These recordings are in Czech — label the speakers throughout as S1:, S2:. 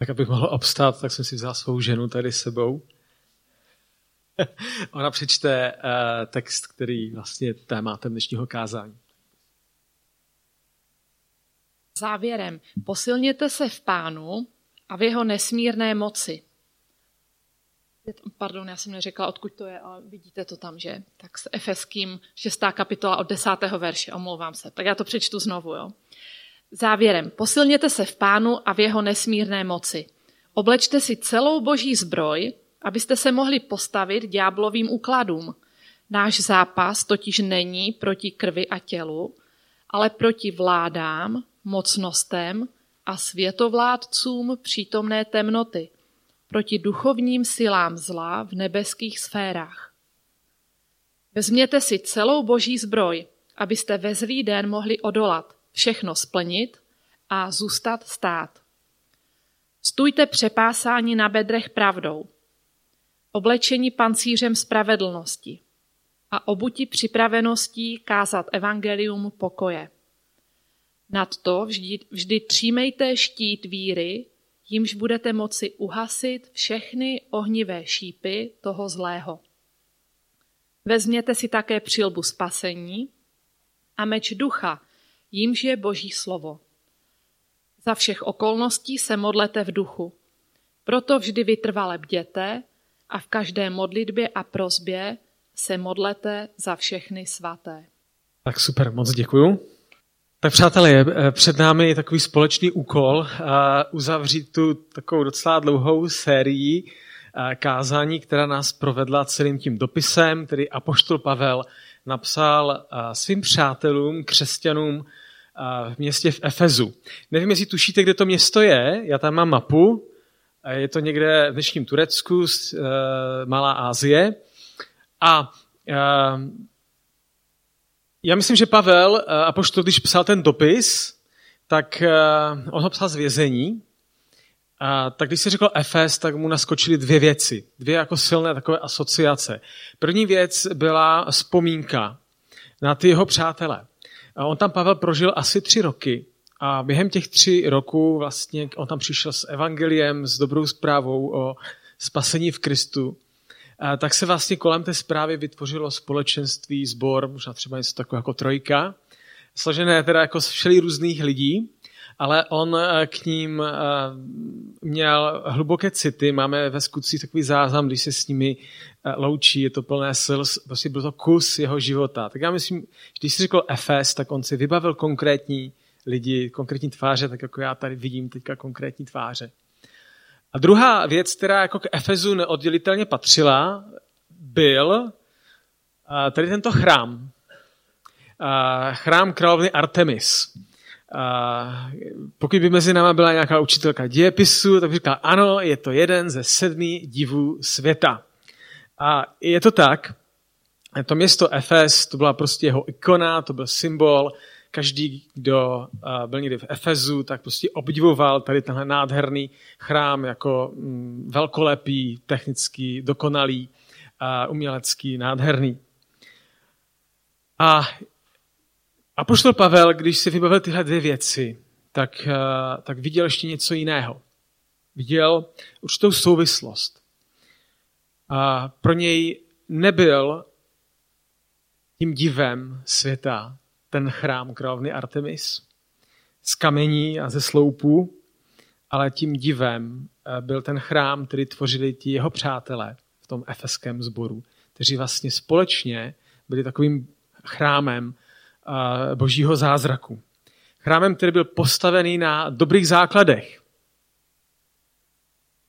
S1: Tak abych mohl obstát, tak jsem si vzal svou ženu tady sebou. Ona přečte uh, text, který vlastně je tématem dnešního kázání.
S2: Závěrem, posilněte se v pánu a v jeho nesmírné moci. Pardon, já jsem neřekla, odkud to je, ale vidíte to tam, že? Tak s Efeským 6. kapitola od 10. verše, omlouvám se. Tak já to přečtu znovu, jo. Závěrem, posilněte se v pánu a v jeho nesmírné moci. Oblečte si celou boží zbroj, abyste se mohli postavit ďáblovým úkladům. Náš zápas totiž není proti krvi a tělu, ale proti vládám, mocnostem a světovládcům přítomné temnoty, proti duchovním silám zla v nebeských sférách. Vezměte si celou boží zbroj, abyste ve zlý den mohli odolat, všechno splnit a zůstat stát. Stůjte přepásání na bedrech pravdou, oblečení pancířem spravedlnosti a obuti připraveností kázat evangelium pokoje. Nad to vždy, vždy třímejte štít víry, jimž budete moci uhasit všechny ohnivé šípy toho zlého. Vezměte si také přilbu spasení a meč ducha, jímž je Boží slovo. Za všech okolností se modlete v duchu. Proto vždy vytrvale bděte a v každé modlitbě a prozbě se modlete za všechny svaté.
S1: Tak super, moc děkuju. Tak přátelé, je eh, před námi takový společný úkol uzavřít tu takovou docela dlouhou sérii eh, kázání, která nás provedla celým tím dopisem, který Apoštol Pavel napsal eh, svým přátelům, křesťanům v městě v Efezu. Nevím, jestli tušíte, kde to město je, já tam mám mapu, je to někde v dnešním Turecku, Malá Asie. A já myslím, že Pavel, eh, a pošto, když psal ten dopis, tak eh, on ho psal z vězení. A tak když se řekl Efes, tak mu naskočily dvě věci. Dvě jako silné takové asociace. První věc byla vzpomínka na ty jeho přátele. A on tam Pavel prožil asi tři roky. A během těch tři roků vlastně on tam přišel s evangeliem, s dobrou zprávou o spasení v Kristu tak se vlastně kolem té zprávy vytvořilo společenství, sbor, možná třeba něco takového jako trojka, složené teda jako z všeli různých lidí, ale on eh, k ním eh, měl hluboké city. Máme ve skutcích takový záznam, když se s nimi eh, loučí, je to plné sil, prostě byl to kus jeho života. Tak já myslím, když si řekl Efes, tak on si vybavil konkrétní lidi, konkrétní tváře, tak jako já tady vidím teďka konkrétní tváře. A druhá věc, která jako k Efezu neoddělitelně patřila, byl tady tento chrám. Chrám královny Artemis. Pokud by mezi náma byla nějaká učitelka dějepisu, tak by říkala, ano, je to jeden ze sedmi divů světa. A je to tak, to město Efes, to byla prostě jeho ikona, to byl symbol každý, kdo eh, byl někdy v Efezu, tak prostě obdivoval tady tenhle nádherný chrám jako mm, velkolepý, technický, dokonalý, umělecký, nádherný. A a poštol Pavel, když si vybavil tyhle dvě věci, tak, eh, tak viděl ještě něco jiného. Viděl určitou souvislost. A pro něj nebyl tím divem světa, ten chrám královny Artemis z kamení a ze sloupů, ale tím divem eh, byl ten chrám, který tvořili ti jeho přátelé v tom efeském sboru, kteří vlastně společně byli takovým chrámem božího zázraku. Chrámem, který byl postavený na dobrých základech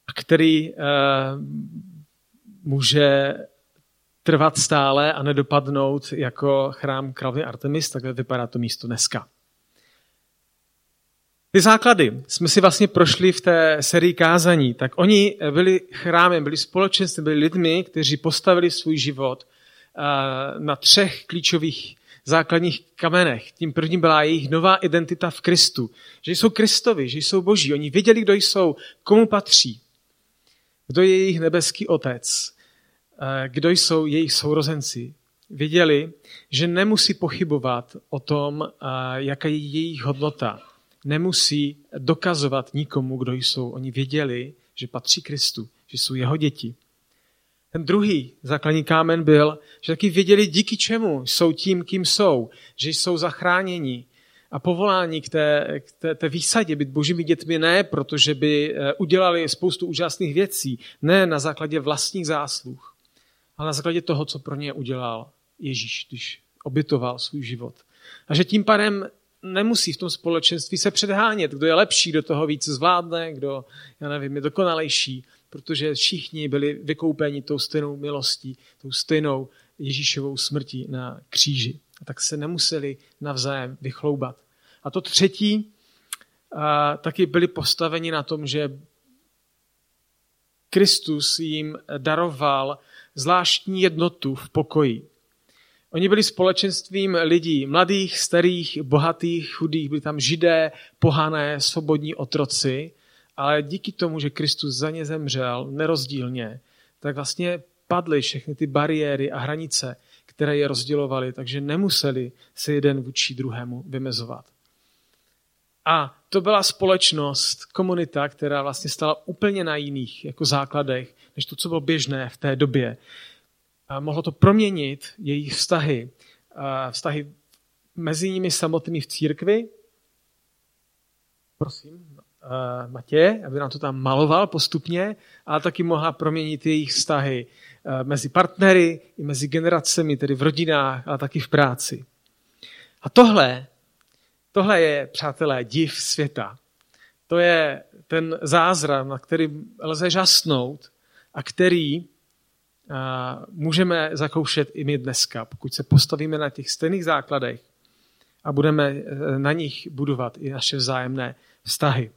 S1: a který eh, může trvat stále a nedopadnout jako chrám královny Artemis, takhle vypadá to místo dneska. Ty základy jsme si vlastně prošli v té sérii kázaní, tak oni byli chrámem, byli společenstvím, byli lidmi, kteří postavili svůj život eh, na třech klíčových základních kamenech. Tím prvním byla jejich nová identita v Kristu. Že jsou Kristovi, že jsou boží. Oni věděli, kdo jsou, komu patří. Kdo je jejich nebeský otec. Eh, kdo jsou jejich sourozenci, věděli, že nemusí pochybovat o tom, eh, jaká je jejich hodnota, nemusí dokazovat nikomu, kdo jsou. Oni věděli, že patří Kristu, že jsou jeho děti. Ten druhý základní kámen byl, že taky věděli, díky čemu jsou tím, kým jsou, že jsou zachráněni a povolání k té, k té, té výsadě být božími dětmi ne, protože by eh, udělali spoustu úžasných věcí, ne na základě vlastních zásluh, ale na základě toho, co pro ně udělal Ježíš, když obětoval svůj život. A že tím pádem nemusí v tom společenství se předhánět, kdo je lepší, kdo toho víc zvládne, kdo, já nevím, je dokonalejší, protože všichni byli vykoupeni tou stejnou milostí, tou stejnou Ježíšovou smrtí na kříži. A tak se nemuseli navzájem vychloubat. A to třetí, a taky byli postaveni na tom, že Kristus jim daroval zvláštní jednotu v pokoji. Oni byli společenstvím lidí, mladých, starých, bohatých, chudých, byli tam židé, pohané, svobodní otroci, ale díky tomu, že Kristus za ně zemřel nerozdílně, tak vlastně padly všechny ty bariéry a hranice, které je rozdělovaly, takže nemuseli se jeden vůči druhému vymezovat. A to byla společnost, komunita, která vlastně stala úplně na jiných jako základech, než to, co bylo běžné v té době. A mohlo to proměnit jejich vztahy. Vztahy mezi nimi samotnými v církvi. Prosím, Matěje, aby nám to tam maloval postupně, ale taky mohla proměnit jejich vztahy mezi partnery i mezi generacemi, tedy v rodinách, ale taky v práci. A tohle, tohle je, přátelé, div světa. To je ten zázrak, na který lze žasnout a který můžeme zakoušet i my dneska, pokud se postavíme na těch stejných základech a budeme e, na nich budovat i naše vzájemné vztahy.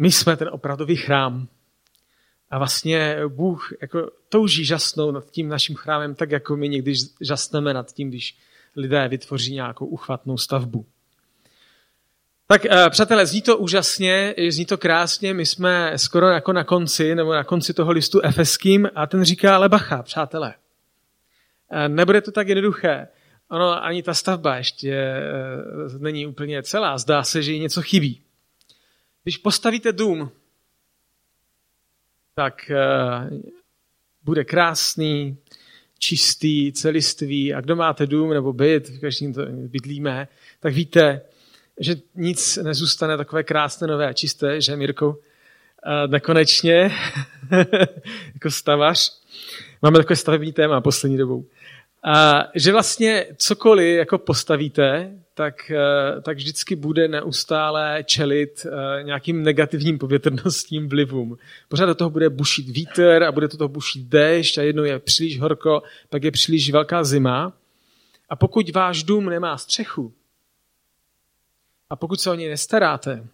S1: My jsme ten opravdový chrám. A vlastně Bůh jako touží žasnout nad tím naším chrámem, tak jako my někdy žasneme nad tím, když lidé vytvoří nějakou uchvatnou stavbu. Tak eh, přátelé, zní to úžasně, zní to krásně, my jsme skoro jako na konci, nebo na konci toho listu efeským a ten říká, ale bacha, přátelé, eh, nebude to tak jednoduché. Ono ani ta stavba ještě eh, není úplně celá, zdá se, že jí něco chybí. Když postavíte dům, tak bude krásný, čistý, celistvý a kdo máte dům nebo byt, v každém to bydlíme, tak víte, že nic nezůstane takové krásné, nové a čisté, že Mirko? Nekonečně, jako stavař. Máme takové stavební téma poslední dobou. A že vlastně cokoliv jako postavíte, tak, e, tak vždycky bude neustále čelit e, nějakým negativním povětrnostním vlivům. Pořád do toho bude bušit vítr a bude do toho bušit déšť a jednou je příliš horko, pak je příliš velká zima. A pokud váš dům nemá střechu, a pokud se o něj nestaráte,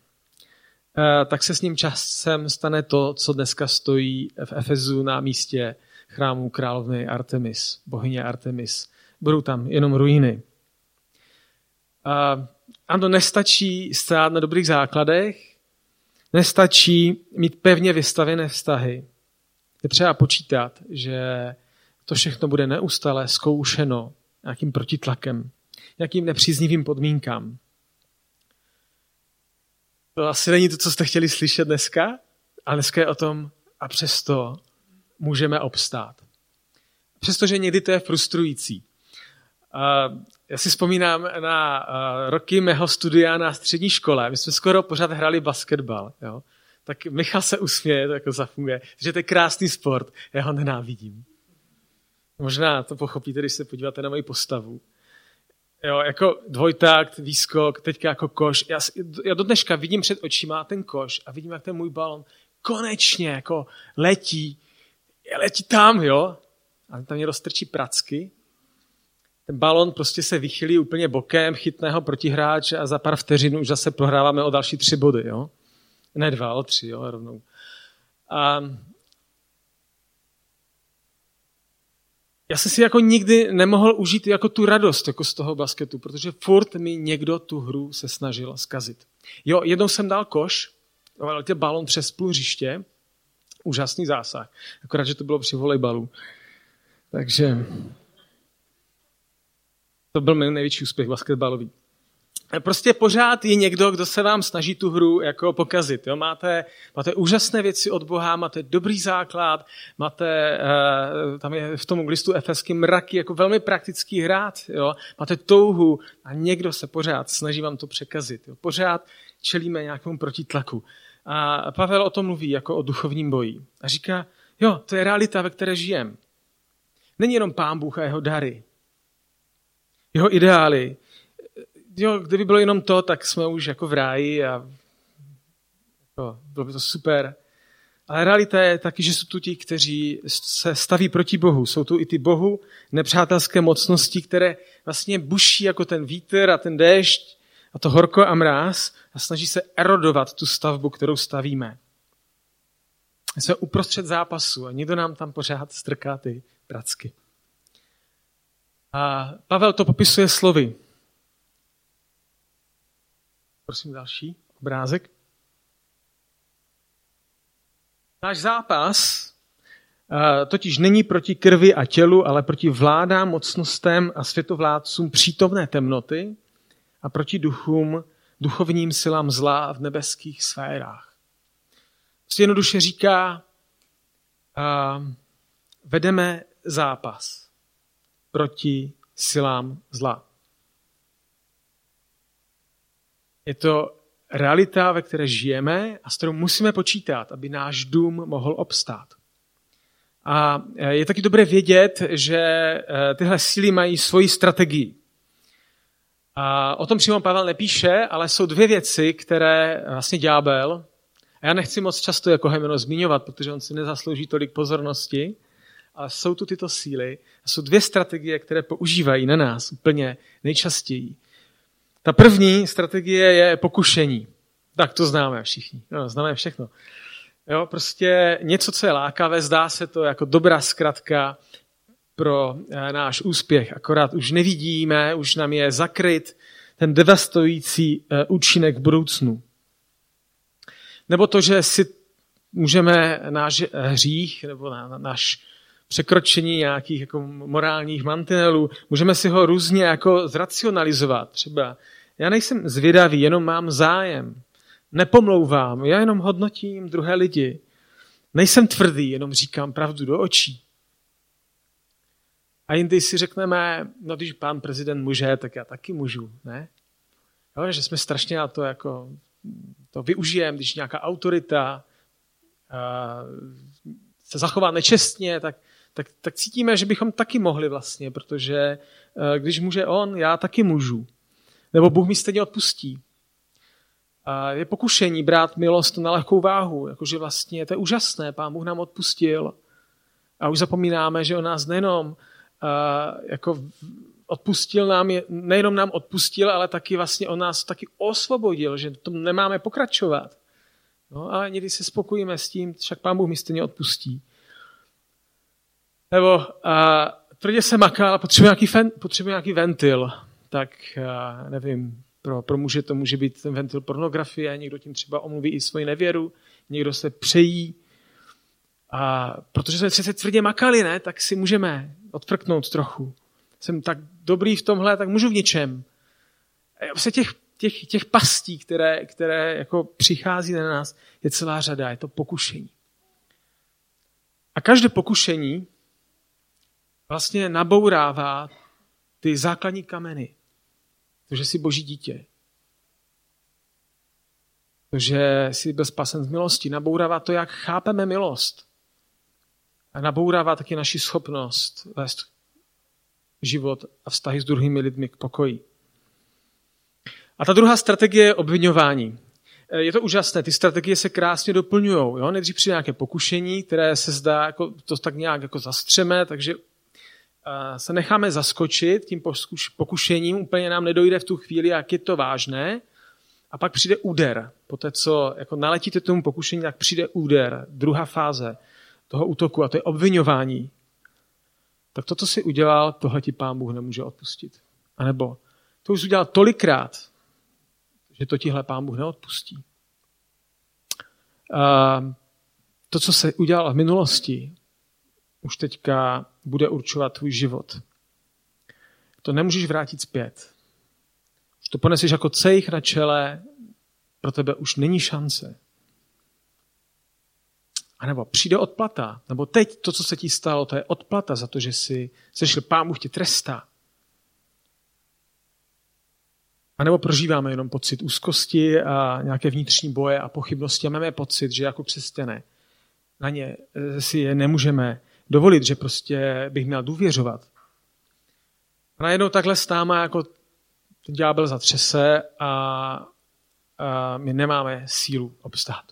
S1: eh, tak se s ním časem stane to, co dneska stojí v Efezu na místě chrámu královny Artemis, bohyně Artemis. Budou tam jenom ruiny. A ano, nestačí stát na dobrých základech, nestačí mít pevně vystavené vztahy. Je třeba počítat, že to všechno bude neustále zkoušeno nějakým protitlakem, nějakým nepříznivým podmínkám. To asi není to, co jste chtěli slyšet dneska, ale dneska je o tom a přesto můžeme obstát. Přestože někdy to je frustrující. Já si vzpomínám na roky mého studia na střední škole. My jsme skoro pořád hrali basketbal. Jo? Tak Michal se usměje, to jako zafunguje. že to je krásný sport. Já ho nenávidím. Možná to pochopíte, když se podíváte na moji postavu. Jo, jako dvojtakt, výskok, teďka jako koš. Já, já do dneška vidím před očima ten koš a vidím, jak ten můj balon konečně jako letí. Letí tam, jo. A tam mě roztrčí pracky. Ten balon prostě se vychylí úplně bokem, chytne ho protihráč a za pár vteřin už zase prohráváme o další tři body, jo. Ne dva, o tři, jo, rovnou. A já jsem si jako nikdy nemohl užít jako tu radost jako z toho basketu, protože furt mi někdo tu hru se snažil zkazit. Jo, jednou jsem dal koš, letěl balon přes půl hřiště, úžasný zásah. Akorát, že to bylo při volejbalu. Takže to byl můj největší úspěch basketbalový. prostě pořád je někdo, kdo se vám snaží tu hru jako pokazit. Jo? Máte, máte úžasné věci od Boha, máte dobrý základ, máte, uh, tam je v tom listu efeským mraky, jako velmi praktický hrát. Jo? Máte touhu a někdo se pořád snaží vám to překazit. Jo? Pořád čelíme nějakému protitlaku. A Pavel o tom mluví jako o duchovním boji. A říká, jo, to je realita, ve které žijem. Není jenom pán Bůh a jeho dary. Jeho ideály, jo, kdyby bylo jenom to, tak jsme už jako v ráji a jo, bylo by to super. Ale realita je taky, že jsou tu ti, kteří se staví proti Bohu. Jsou tu i ty Bohu nepřátelské mocnosti, které vlastně buší jako ten vítr a ten déšť a to horko a mráz a snaží se erodovat tu stavbu, kterou stavíme. Jsme uprostřed zápasu a někdo nám tam pořád strká ty pracky. A Pavel to popisuje slovy. Prosím další obrázek. Náš zápas eh, totiž není proti krvi a tělu, ale proti vládám, mocnostem a světovládcům přítomné temnoty a proti duchům, duchovním silám zla v nebeských sférách. Prostě jednoduše říká, uh, vedeme zápas proti silám zla. Je to realita, ve které žijeme a s kterou musíme počítat, aby náš dům mohl obstát. A e, je taky dobré vědět, že e, tyhle síly mají svoji strategii. A o tom přímo Pavel nepíše, ale jsou dvě věci, které vlastně ďábel, a já nechci moc často jako jméno zmiňovat, protože on si nezaslouží tolik pozornosti, ale jsou tu tyto síly. Jsou dvě strategie, které používají na nás úplně nejčastěji. Ta první strategie je pokušení. Tak to známe všichni. No, známe všechno. Jo, prostě něco, co je lákavé, zdá se to jako dobrá zkratka pro eh, náš úspěch. Akorát už nevidíme, už nám je zakryt ten devastující eh, účinek v budoucnu. Nebo to, že si můžeme náš hřích nebo náš překročení nějakých jako morálních mantinelů, můžeme si ho různě jako zracionalizovat. Třeba já nejsem zvědavý, jenom mám zájem. Nepomlouvám, já jenom hodnotím druhé lidi. Nejsem tvrdý, jenom říkám pravdu do očí. A jindy si řekneme, no když pán prezident může, tak já taky můžu, ne? Jo, že jsme strašně na to jako to využijeme, když nějaká autorita uh, se zachová nečestně, tak, tak, tak cítíme, že bychom taky mohli vlastně, protože uh, když může on, já taky můžu. Nebo Bůh mi stejně odpustí. A je pokušení brát milost na lehkou váhu, jakože vlastně to je úžasné, Pán Bůh nám odpustil. A už zapomínáme, že on nás nejenom uh, jako odpustil nám, nejenom nám odpustil, ale taky vlastně on nás taky osvobodil, že to nemáme pokračovat. No, ale někdy se spokojíme s tím, však Pán Bůh mi stejně odpustí. Nebo uh, tvrdě se maká, ale potřebuje nějaký, fen, potřebuje nějaký ventil tak nevím, pro, pro muže to může být ten ventil pornografie, někdo tím třeba omluví i svoji nevěru, někdo se přejí. A protože jsme přece tvrdě makali, ne, tak si můžeme odprknout trochu. Jsem tak dobrý v tomhle, tak můžu v něčem. Vlastně těch, těch, těch pastí, které, které jako přichází na nás, je celá řada. Je to pokušení. A každé pokušení vlastně nabourává ty základní kameny to, že jsi boží dítě. To, že jsi byl spasen z milosti. Nabourává to, jak chápeme milost. A nabourává taky naši schopnost vést život a vztahy s druhými lidmi k pokoji. A ta druhá strategie je obvinování. Je to úžasné, ty strategie se krásně doplňují. Nejdřív přijde nějaké pokušení, které se zdá, jako, to tak nějak jako zastřeme, takže se necháme zaskočit tím pokušením, úplně nám nedojde v tu chvíli, jak je to vážné, a pak přijde úder. Poté, co jako naletíte tomu pokušení, tak přijde úder, druhá fáze toho útoku, a to je obvinování. Tak to, co si udělal, tohle ti pán Bůh nemůže odpustit. A nebo to už udělal tolikrát, že to tihle pán Bůh neodpustí. A to, co se udělal v minulosti, už teďka bude určovat tvůj život. To nemůžeš vrátit zpět. Už to poneseš jako cejch na čele, pro tebe už není šance. A nebo přijde odplata. Nebo teď to, co se ti stalo, to je odplata za to, že jsi sešel, pán Bůh tě trestá. A nebo prožíváme jenom pocit úzkosti a nějaké vnitřní boje a pochybnosti a máme pocit, že jako křesťané na ně eh, si je nemůžeme dovolit, že prostě bych měl důvěřovat. A najednou takhle stáme jako ten ďábel zatřese a, a my nemáme sílu obstát.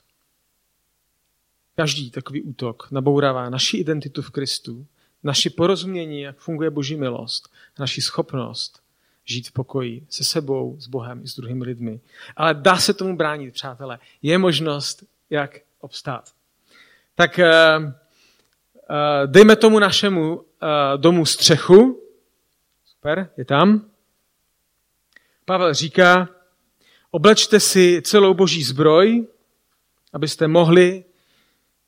S1: Každý takový útok nabourává naši identitu v Kristu, naši porozumění, jak funguje Boží milost, naši schopnost žít v pokoji se sebou, s Bohem i s druhými lidmi. Ale dá se tomu bránit, přátelé. Je možnost, jak obstát. Tak uh, dejme tomu našemu uh, domu střechu. Super, je tam. Pavel říká, oblečte si celou boží zbroj, abyste mohli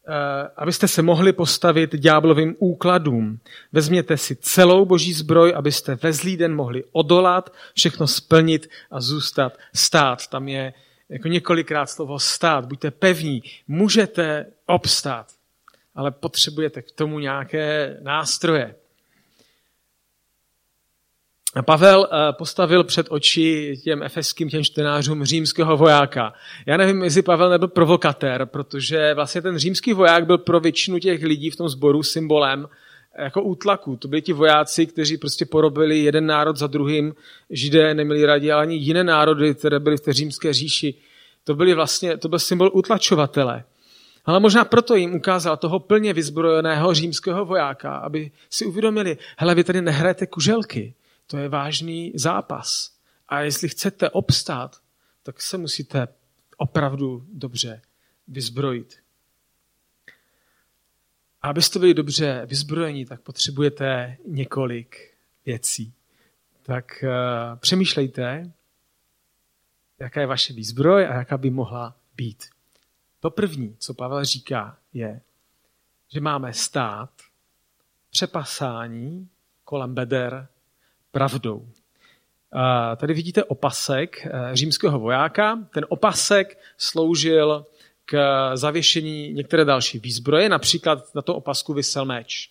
S1: Eh, abyste se mohli postavit ďáblovým úkladům. Vezměte si celou boží zbroj, abyste ve zlý den mohli odolat, všechno splnit a zůstat stát. Tam je jako několikrát slovo stát. Buďte pevní, můžete obstát, ale potřebujete k tomu nějaké nástroje. Pavel eh, postavil před oči těm efeským těm čtenářům římského vojáka. Já nevím, jestli Pavel nebyl provokatér, protože vlastně ten římský voják byl pro většinu těch lidí v tom sboru symbolem eh, jako útlaku. To byli ti vojáci, kteří prostě porobili jeden národ za druhým. Židé neměli radí, ale ani jiné národy, které byly v té římské říši. To, byly vlastně, to byl symbol utlačovatele. Ale možná proto jim ukázal toho plně vyzbrojeného římského vojáka, aby si uvědomili, hele, vy tady nehrajete kuželky to je vážný zápas. A jestli chcete obstát, tak se musíte opravdu dobře vyzbrojit. A abyste byli dobře vyzbrojeni, tak potřebujete několik věcí. Tak uh, přemýšlejte, jaká je vaše výzbroj a jaká by mohla být. To první, co Pavel říká, je, že máme stát přepasání kolem beder pravdou. Tady vidíte opasek eh, římského vojáka. Ten opasek sloužil k zavěšení některé další výzbroje, například na to opasku vysel meč.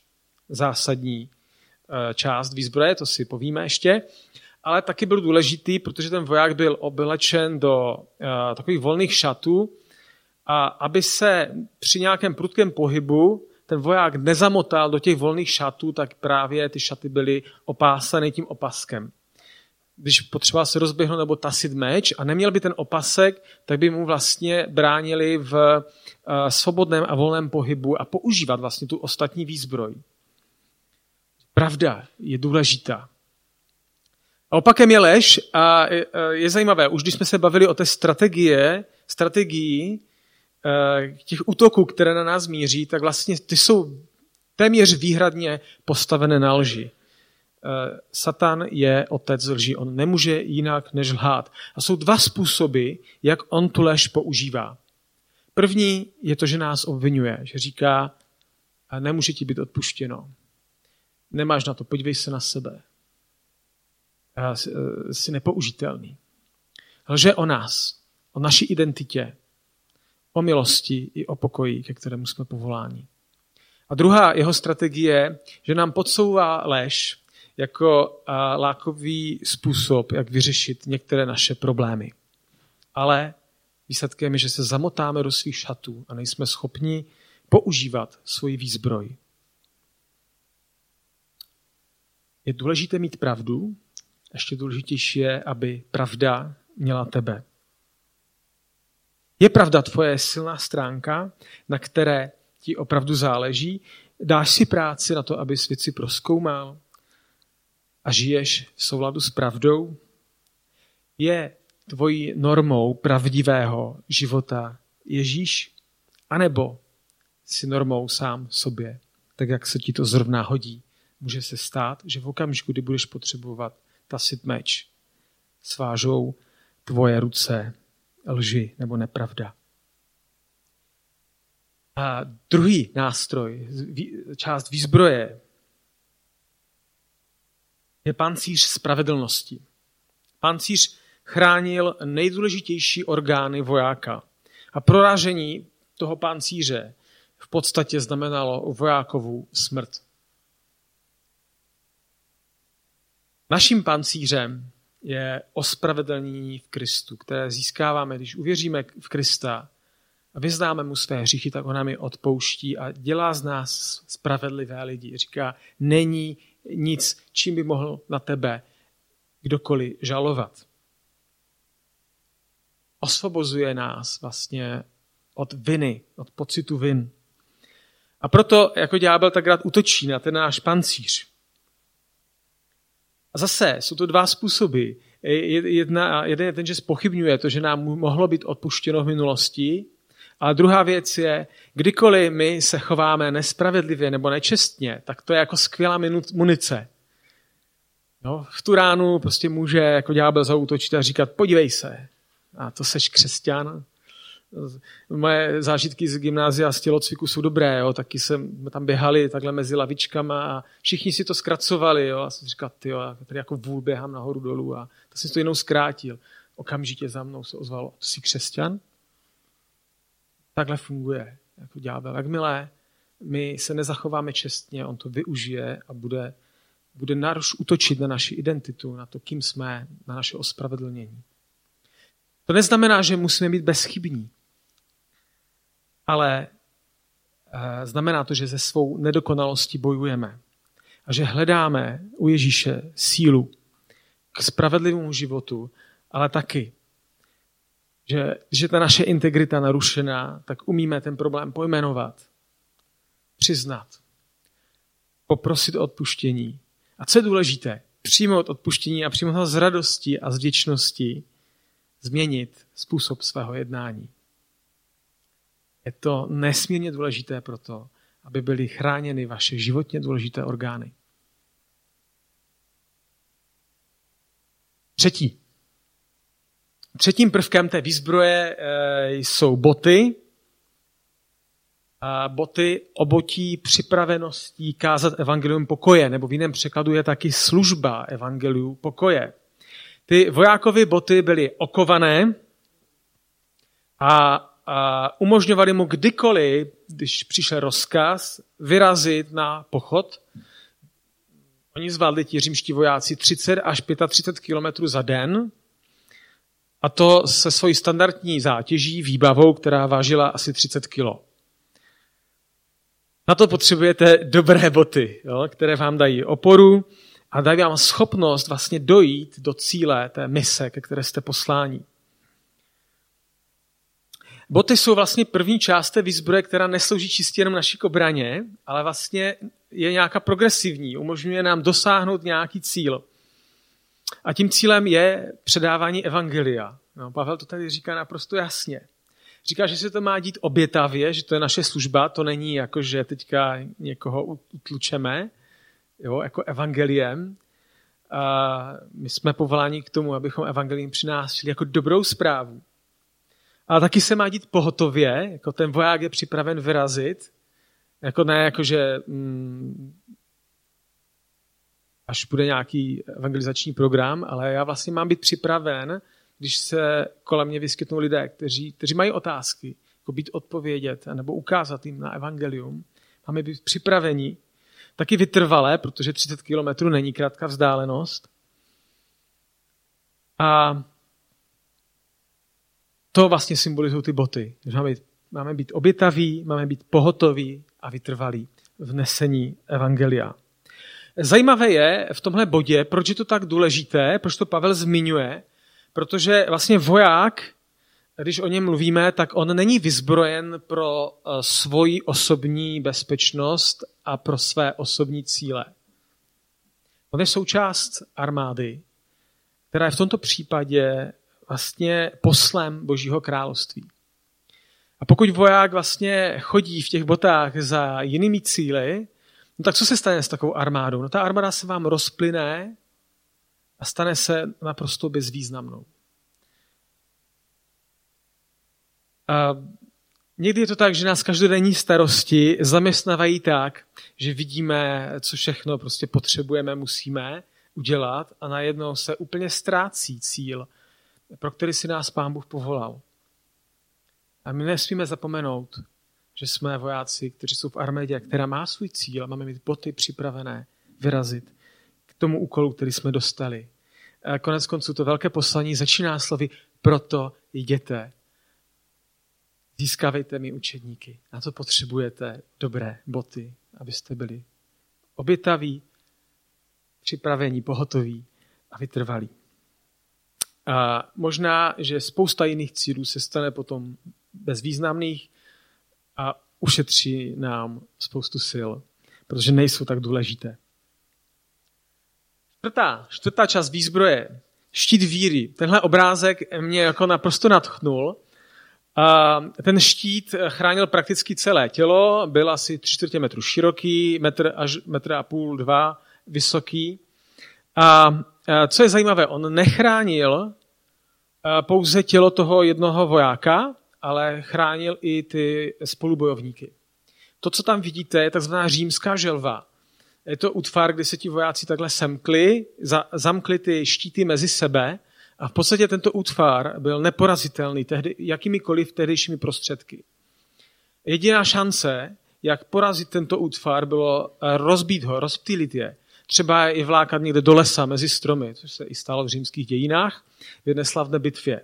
S1: Zásadní eh, část výzbroje, to si povíme ještě. Ale taky byl důležitý, protože ten voják byl oblečen do eh, takových volných šatů a aby se při nějakém prudkém pohybu ten voják nezamotal do těch volných šatů, tak právě ty šaty byly opásané tím opaskem. Když potřeboval se rozběhnout nebo tasit meč a neměl by ten opasek, tak by mu vlastně bránili v eh, svobodném a volném pohybu a používat vlastně tu ostatní výzbroj. Pravda je důležitá. A opakem je lež a je zajímavé, už když jsme se bavili o té strategie, strategii, Eh, těch útoků, které na nás míří, tak vlastně ty jsou téměř výhradně postavené na lži. Eh, Satan je otec lži, on nemůže jinak než lhát. A jsou dva způsoby, jak on tu lež používá. První je to, že nás obvinuje, že říká, nemůže ti být odpuštěno. Nemáš na to, podívej se na sebe. Eh, jsi nepoužitelný. Lže o nás, o naší identitě, o milosti i o pokoji, ke kterému jsme povoláni. A druhá jeho strategie že nám podsouvá lež jako lákový způsob, jak vyřešit některé naše problémy. Ale výsledkem je, že se zamotáme do svých šatů a nejsme schopni používat svoji výzbroj. Je důležité mít pravdu, ještě důležitější je, aby pravda měla tebe. Je pravda tvoje silná stránka, na které ti opravdu záleží? Dáš si práci na to, aby věci proskoumal? A žiješ v souladu s pravdou? Je tvojí normou pravdivého života Ježíš? A nebo si normou sám sobě, tak jak se ti to zrovna hodí? Může se stát, že v okamžiku, kdy budeš potřebovat tasit meč, svážou tvoje ruce lži nebo nepravda. A druhý nástroj, část výzbroje, je pancíř spravedlnosti. Pancíř chránil nejdůležitější orgány vojáka. A proražení toho pancíře v podstatě znamenalo vojákovou smrt. Naším pancířem je ospravedlnění v Kristu, které získáváme, když uvěříme v Krista a vyznáme mu své hříchy, tak on nám je odpouští a dělá z nás spravedlivé lidi. Říká, není nic, čím by mohl na tebe kdokoliv žalovat. Osvobozuje nás vlastně od viny, od pocitu vin. A proto jako ďábel tak rád útočí na ten náš pancíř. A zase jsou to dva způsoby. Jedna, jeden je ten, že spochybňuje to, že nám mohlo být odpuštěno v minulosti, a druhá věc je, kdykoliv my se chováme nespravedlivě nebo nečestně, tak to je jako skvělá munice. No, v tu ránu prostě může jako ďábel zautočit a říkat, podívej se, a to seš křesťan. Moje zážitky z gymnázia z tělocviku jsou dobré, jo. taky jsme tam běhali takhle mezi lavičkama a všichni si to zkracovali. Jo. A jsem říkal, ty jo, tady jako vůl běhám nahoru dolů a to jsem to jenom zkrátil. Okamžitě za mnou se ozvalo, jsi křesťan? Takhle funguje jako ďábel. Jakmile my se nezachováme čestně, on to využije a bude, bude naruš útočit na naši identitu, na to, kým jsme, na naše ospravedlnění. To neznamená, že musíme být bezchybní, ale eh, znamená to, že ze svou nedokonalostí bojujeme a že hledáme u Ježíše sílu k spravedlivému životu, ale taky že je ta naše integrita narušená, tak umíme ten problém pojmenovat, přiznat, poprosit o odpuštění. A co je důležité? Přijmout odpuštění a přijmout ho z radosti a z vděčnosti změnit způsob svého jednání. Je to nesmírně důležité proto, aby byly chráněny vaše životně důležité orgány. Třetí. Třetím prvkem té výzbroje eh, jsou boty. Boty obotí připraveností kázat evangelium pokoje, nebo v jiném překladu je taky služba evangeliu pokoje. Ty vojákovy boty byly okované a, a umožňovaly mu kdykoliv, když přišel rozkaz, vyrazit na pochod. Oni zvládli ti římští vojáci 30 až 35 kilometrů za den, a to se svojí standardní zátěží, výbavou, která vážila asi 30 kg. Na to potřebujete dobré boty, jo, které vám dají oporu a dají vám schopnost vlastně dojít do cíle té mise, ke které jste poslání. Boty jsou vlastně první část té výzbroje, která neslouží čistě jenom naší obraně, ale vlastně je nějaká progresivní, umožňuje nám dosáhnout nějaký cíl. A tím cílem je předávání evangelia. No, Pavel to tady říká naprosto jasně. Říká, že se to má dít obětavě, že to je naše služba, to není jako, že teďka někoho utlučeme, jo, jako evangeliem. A my jsme povoláni k tomu, abychom evangeliem přinášeli jako dobrou zprávu. Ale taky se má dít pohotově, jako ten voják je připraven vyrazit, jako ne jako, že mm, až bude nějaký evangelizační program, ale já vlastně mám být připraven, když se kolem mě vyskytnou lidé, kteří, kteří mají otázky, jako být odpovědět nebo ukázat jim na evangelium. Máme být připraveni, taky vytrvalé, protože 30 kilometrů není krátká vzdálenost. A to vlastně symbolizují ty boty. Že máme, být, máme být obětaví, máme být pohotoví a vytrvalí v nesení evangelia. Zajímavé je v tomhle bodě, proč je to tak důležité, proč to Pavel zmiňuje, protože vlastně voják, když o něm mluvíme, tak on není vyzbrojen pro eh, svoji osobní bezpečnost a pro své osobní cíle. On je součást armády, která je v tomto případě vlastně poslem Božího království. A pokud voják vlastně chodí v těch botách za jinými cíly, no tak co se stane s takovou armádou? No ta armáda se vám rozplyne a stane se naprosto bezvýznamnou. A někdy je to tak, že nás každodenní starosti zaměstnávají tak, že vidíme, co všechno prostě potřebujeme, musíme udělat a najednou se úplně ztrácí cíl pro který si nás Pán Bůh povolal. A my nesmíme zapomenout, že jsme vojáci, kteří jsou v armádě, která má svůj cíl máme mít boty připravené vyrazit k tomu úkolu, který jsme dostali. A konec konců to velké poslaní začíná slovy proto jděte. Získávejte mi učedníky. Na to potřebujete dobré boty, abyste byli obětaví, připravení, pohotoví a vytrvalí. A možná, že spousta jiných cílů se stane potom bezvýznamných a ušetří nám spoustu sil, protože nejsou tak důležité. Čtvrtá, čtvrtá část výzbroje, štít víry. Tenhle obrázek mě jako naprosto nadchnul. A ten štít chránil prakticky celé tělo, byl asi 3 čtvrtě metru široký, metr až metr a půl, dva vysoký. A co je zajímavé, on nechránil pouze tělo toho jednoho vojáka, ale chránil i ty spolubojovníky. To, co tam vidíte, je takzvaná římská želva. Je to útvar, kdy se ti vojáci takhle semkli, za, zamkli ty štíty mezi sebe a v podstatě tento útvar byl neporazitelný tehdy, jakýmikoliv tehdejšími prostředky. Jediná šance, jak porazit tento útvar, bylo rozbít ho, rozptýlit je. Třeba i vlákat někde do lesa mezi stromy, což se i stalo v římských dějinách v jedné slavné bitvě.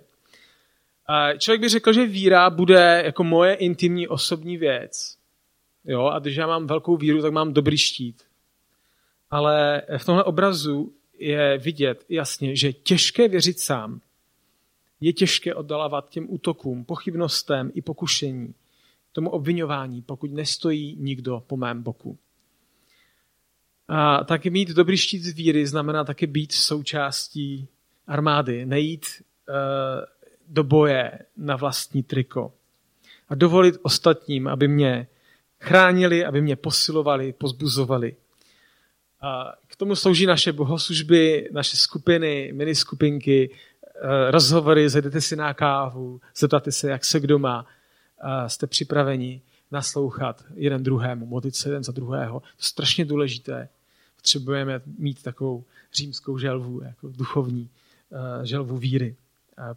S1: Člověk by řekl, že víra bude jako moje intimní osobní věc. Jo? A když já mám velkou víru, tak mám dobrý štít. Ale v tomhle obrazu je vidět jasně, že těžké věřit sám. Je těžké oddalávat těm útokům, pochybnostem i pokušení, tomu obvinování, pokud nestojí nikdo po mém boku. A taky mít dobrý štít víry znamená taky být součástí armády, nejít uh, do boje na vlastní triko a dovolit ostatním, aby mě chránili, aby mě posilovali, pozbuzovali. A k tomu slouží naše bohoslužby, naše skupiny, miniskupinky, eh, rozhovory, zajdete si na kávu, zeptáte se, jak se kdo má, jste připraveni naslouchat jeden druhému, modlit se jeden za druhého. To je strašně důležité. Potřebujeme mít takovou římskou želvu, jako duchovní eh, želvu víry.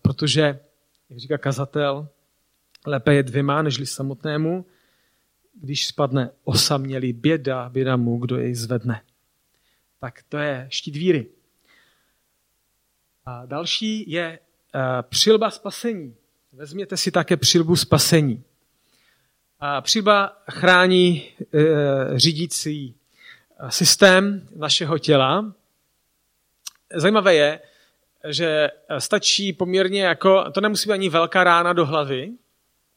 S1: Protože, jak říká kazatel, lépe je dvěma, nežli samotnému, když spadne osamělý běda, běda mu, kdo jej zvedne. Tak to je štít víry. A další je uh, přilba spasení. Vezměte si také přilbu spasení. A přilba chrání uh, řídící systém našeho těla. Zajímavé je, že stačí poměrně jako, to nemusí být ani velká rána do hlavy,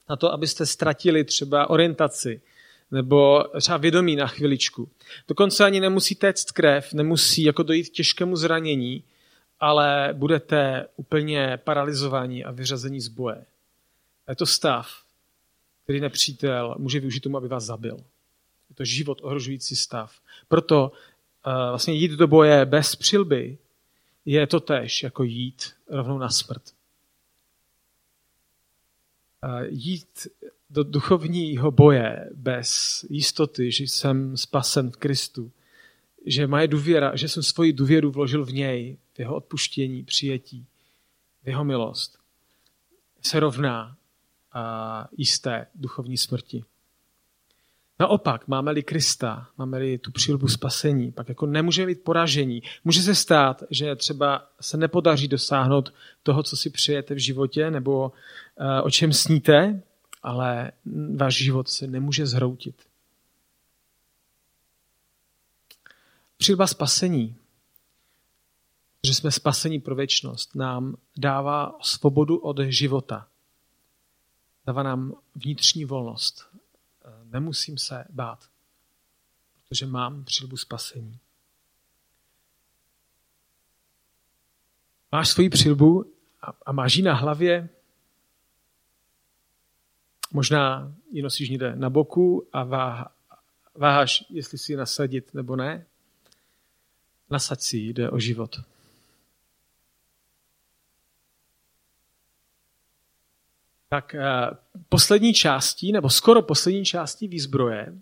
S1: na to, abyste ztratili třeba orientaci nebo třeba vědomí na chviličku. Dokonce ani nemusí téct krev, nemusí jako dojít k těžkému zranění, ale budete úplně paralizovaní a vyřazení z boje. Je to stav, který nepřítel může využít tomu, aby vás zabil. To život ohrožující stav. Proto uh, vlastně jít do boje bez přilby je to tež jako jít rovnou na smrt. Jít do duchovního boje bez jistoty, že jsem spasen v Kristu, že moje důvěra, že jsem svoji důvěru vložil v něj, v jeho odpuštění, přijetí, v jeho milost, se rovná a jisté duchovní smrti. Naopak, máme-li Krista, máme-li tu přilbu spasení, pak jako nemůže být poražení. Může se stát, že třeba se nepodaří dosáhnout toho, co si přijete v životě, nebo uh, o čem sníte, ale váš život se nemůže zhroutit. Přilba spasení, že jsme spasení pro věčnost, nám dává svobodu od života. Dává nám vnitřní volnost nemusím se bát, protože mám přilbu spasení. Máš svoji přilbu a máš ji na hlavě, možná ji nosíš někde na boku a váháš, jestli si ji nasadit nebo ne. Nasaď si jde o život. Tak eh, poslední částí, nebo skoro poslední částí výzbroje,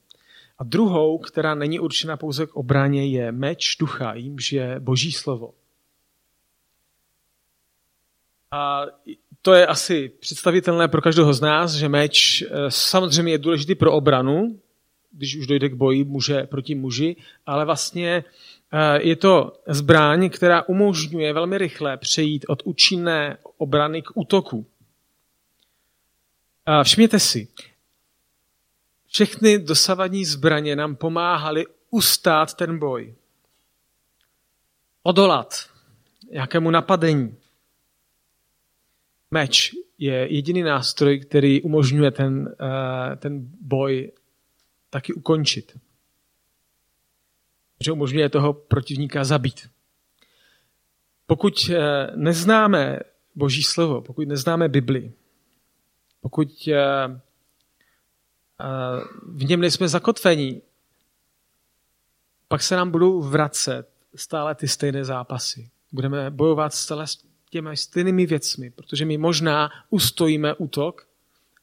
S1: a druhou, která není určena pouze k obraně, je meč ducha, jímž je boží slovo. A to je asi představitelné pro každého z nás, že meč eh, samozřejmě je důležitý pro obranu, když už dojde k boji muže proti muži, ale vlastně eh, je to zbraň, která umožňuje velmi rychle přejít od účinné obrany k útoku. Všimněte si, všechny dosavadní zbraně nám pomáhaly ustát ten boj. Odolat jakému napadení. Meč je jediný nástroj, který umožňuje ten, eh, ten boj taky ukončit. Že umožňuje toho protivníka zabít. Pokud eh, neznáme Boží slovo, pokud neznáme Bibli, pokud eh, v něm nejsme zakotvení, pak se nám budou vracet stále ty stejné zápasy. Budeme bojovat stále s těmi stejnými věcmi, protože my možná ustojíme útok,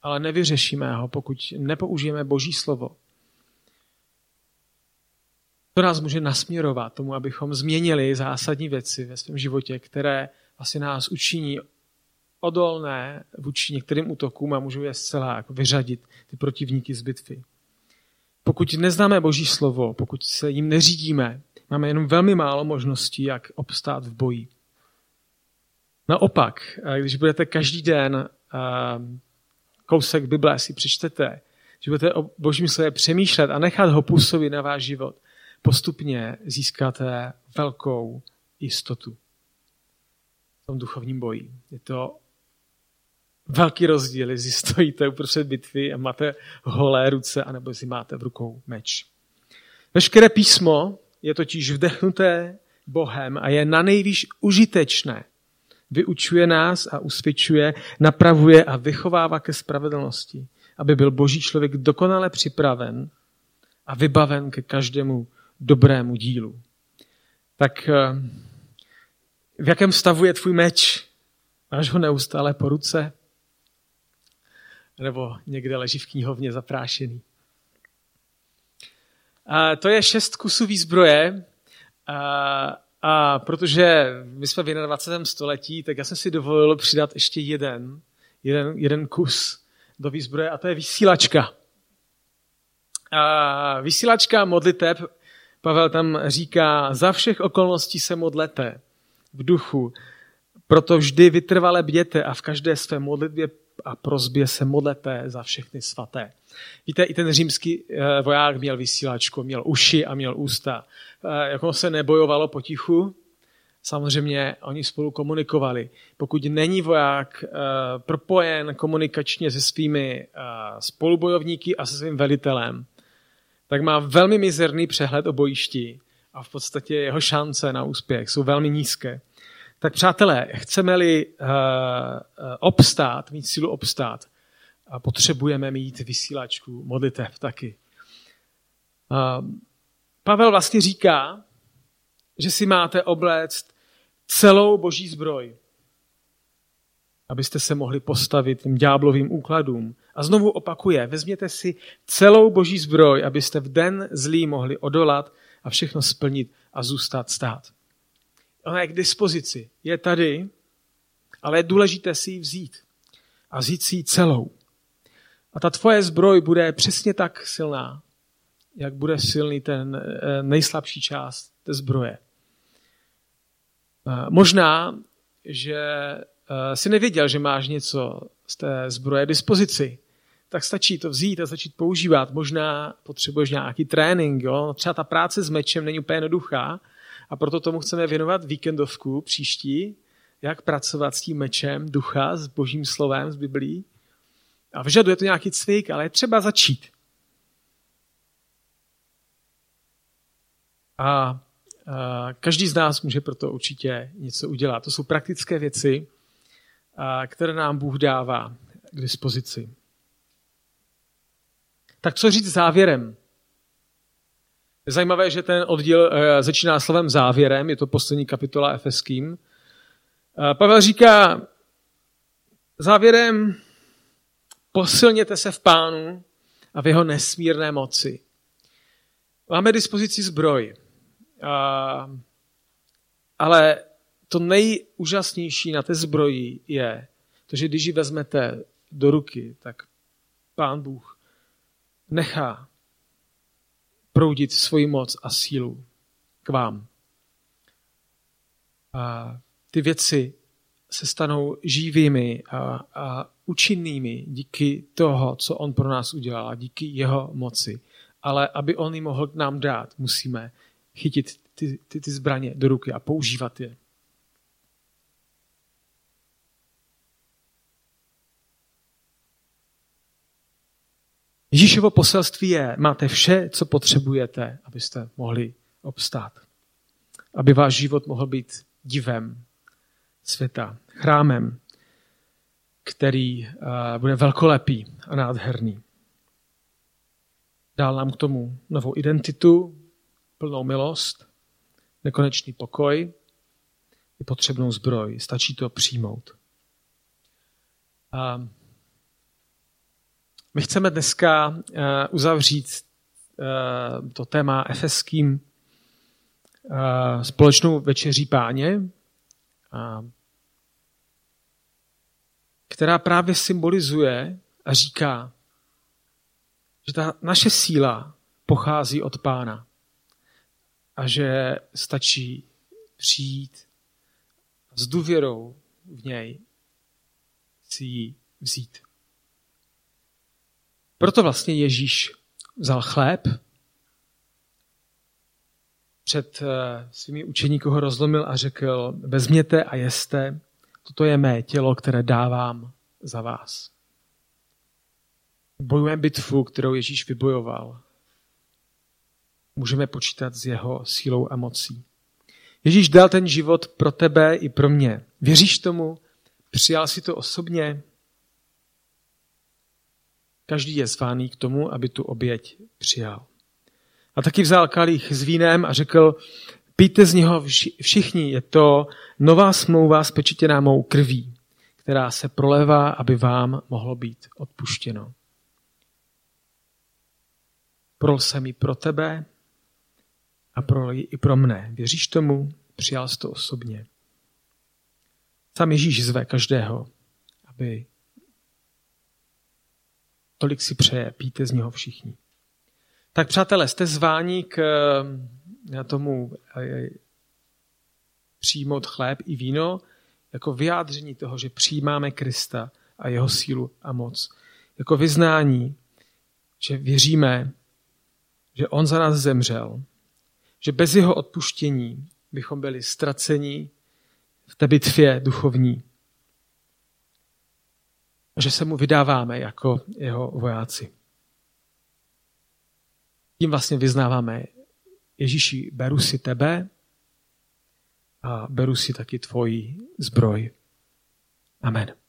S1: ale nevyřešíme ho, pokud nepoužijeme Boží slovo. To nás může nasměrovat tomu, abychom změnili zásadní věci ve svém životě, které vlastně nás učiní odolné vůči některým útokům a můžou je zcela jako vyřadit ty protivníky z bitvy. Pokud neznáme Boží slovo, pokud se jim neřídíme, máme jenom velmi málo možností, jak obstát v boji. Naopak, když budete každý den kousek Bible si přečtete, že budete o Božím slově přemýšlet a nechat ho působit na váš život, postupně získáte velkou jistotu v tom duchovním boji. Je to velký rozdíl, jestli stojíte uprostřed bitvy a máte holé ruce, anebo jestli máte v rukou meč. Veškeré písmo je totiž vdechnuté Bohem a je na nejvýš užitečné. Vyučuje nás a usvědčuje, napravuje a vychovává ke spravedlnosti, aby byl boží člověk dokonale připraven a vybaven ke každému dobrému dílu. Tak eh, v jakém stavu je tvůj meč? Máš ho neustále po ruce? Nebo někde leží v knihovně zaprášený. A to je šest kusů výzbroje a, a protože my jsme v 21. století, tak já jsem si dovolil přidat ještě jeden, jeden, jeden kus do výzbroje a to je vysílačka. A vysílačka modliteb, Pavel tam říká, za všech okolností se modlete v duchu, proto vždy vytrvale bděte a v každé své modlitbě a prozbě se modlete za všechny svaté. Víte, i ten římský eh, voják měl vysílačku, měl uši a měl ústa. Eh, jako se nebojovalo potichu, samozřejmě oni spolu komunikovali. Pokud není voják eh, propojen komunikačně se svými spolubojovníky a se svým velitelem, tak má velmi mizerný přehled o bojišti a v podstatě jeho šance na úspěch jsou velmi nízké. Tak přátelé, chceme-li uh, obstát, mít sílu obstát, a potřebujeme mít vysílačku modlitev taky. Uh, Pavel vlastně říká, že si máte obléct celou boží zbroj, abyste se mohli postavit tím ďáblovým úkladům. A znovu opakuje, vezměte si celou boží zbroj, abyste v den zlý mohli odolat a všechno splnit a zůstat stát. Ona je k dispozici, je tady, ale je důležité si ji vzít a vzít si ji celou. A ta tvoje zbroj bude přesně tak silná, jak bude silný ten eh, nejslabší část té zbroje. Eh, možná, že eh, si nevěděl, že máš něco z té zbroje dispozici, tak stačí to vzít a začít používat. Možná potřebuješ nějaký trénink. Jo? Třeba ta práce s mečem není úplně jednoduchá, a proto tomu chceme věnovat víkendovku příští, jak pracovat s tím mečem ducha, s božím slovem, s Biblí. A vyžaduje to nějaký cvik, ale je třeba začít. A, a každý z nás může proto určitě něco udělat. To jsou praktické věci, a, které nám Bůh dává k dispozici. Tak co říct závěrem? Zajímavé, že ten oddíl eh, začíná slovem závěrem, je to poslední kapitola Efeským. Eh, Pavel říká, závěrem posilněte se v pánu a v jeho nesmírné moci. Máme dispozici zbroj, ale to nejúžasnější na té zbroji je, to, že když ji vezmete do ruky, tak pán Bůh nechá proudit svoji moc a sílu k vám. A ty věci se stanou živými a, a účinnými díky toho, co on pro nás udělal a díky jeho moci. Ale aby on ji mohl nám dát, musíme chytit ty, ty, ty zbraně do ruky a používat je. Ježíšovo poselství je, máte vše, co potřebujete, abyste mohli obstát. Aby váš život mohl být divem světa, chrámem, který uh, bude velkolepý a nádherný. Dál nám k tomu novou identitu, plnou milost, nekonečný pokoj i potřebnou zbroj. Stačí to přijmout. Uh, my chceme dneska uh, uzavřít uh, to téma efeským uh, společnou večeří páně, která právě symbolizuje a říká, že ta naše síla pochází od pána a že stačí přijít s důvěrou v něj si ji vzít. Proto vlastně Ježíš vzal chléb, před eh, svými učeníky ho rozlomil a řekl, vezměte a jeste, toto je mé tělo, které dávám za vás. Bojujeme bitvu, kterou Ježíš vybojoval. Můžeme počítat s jeho sílou a mocí. Ježíš dal ten život pro tebe i pro mě. Věříš tomu? Přijal si to osobně? Každý je zvaný k tomu, aby tu oběť přijal. A taky vzal kalich s vínem a řekl, pijte z něho všichni, je to nová smlouva spečetěná mou krví, která se prolevá, aby vám mohlo být odpuštěno. Prol jsem ji pro tebe a prol ji i pro mne. Věříš tomu? Přijal jsi to osobně. Sam Ježíš zve každého, aby tolik si přeje, píte z něho všichni. Tak přátelé, jste zváni k eh, tomu eh, přijmout chléb i víno jako vyjádření toho, že přijímáme Krista a jeho sílu a moc. Jako vyznání, že věříme, že on za nás zemřel, že bez jeho odpuštění bychom byli ztraceni v té bitvě duchovní. Že se mu vydáváme jako jeho vojáci. Tím vlastně vyznáváme, Ježíši, beru si tebe a beru si taky tvoji zbroj. Amen.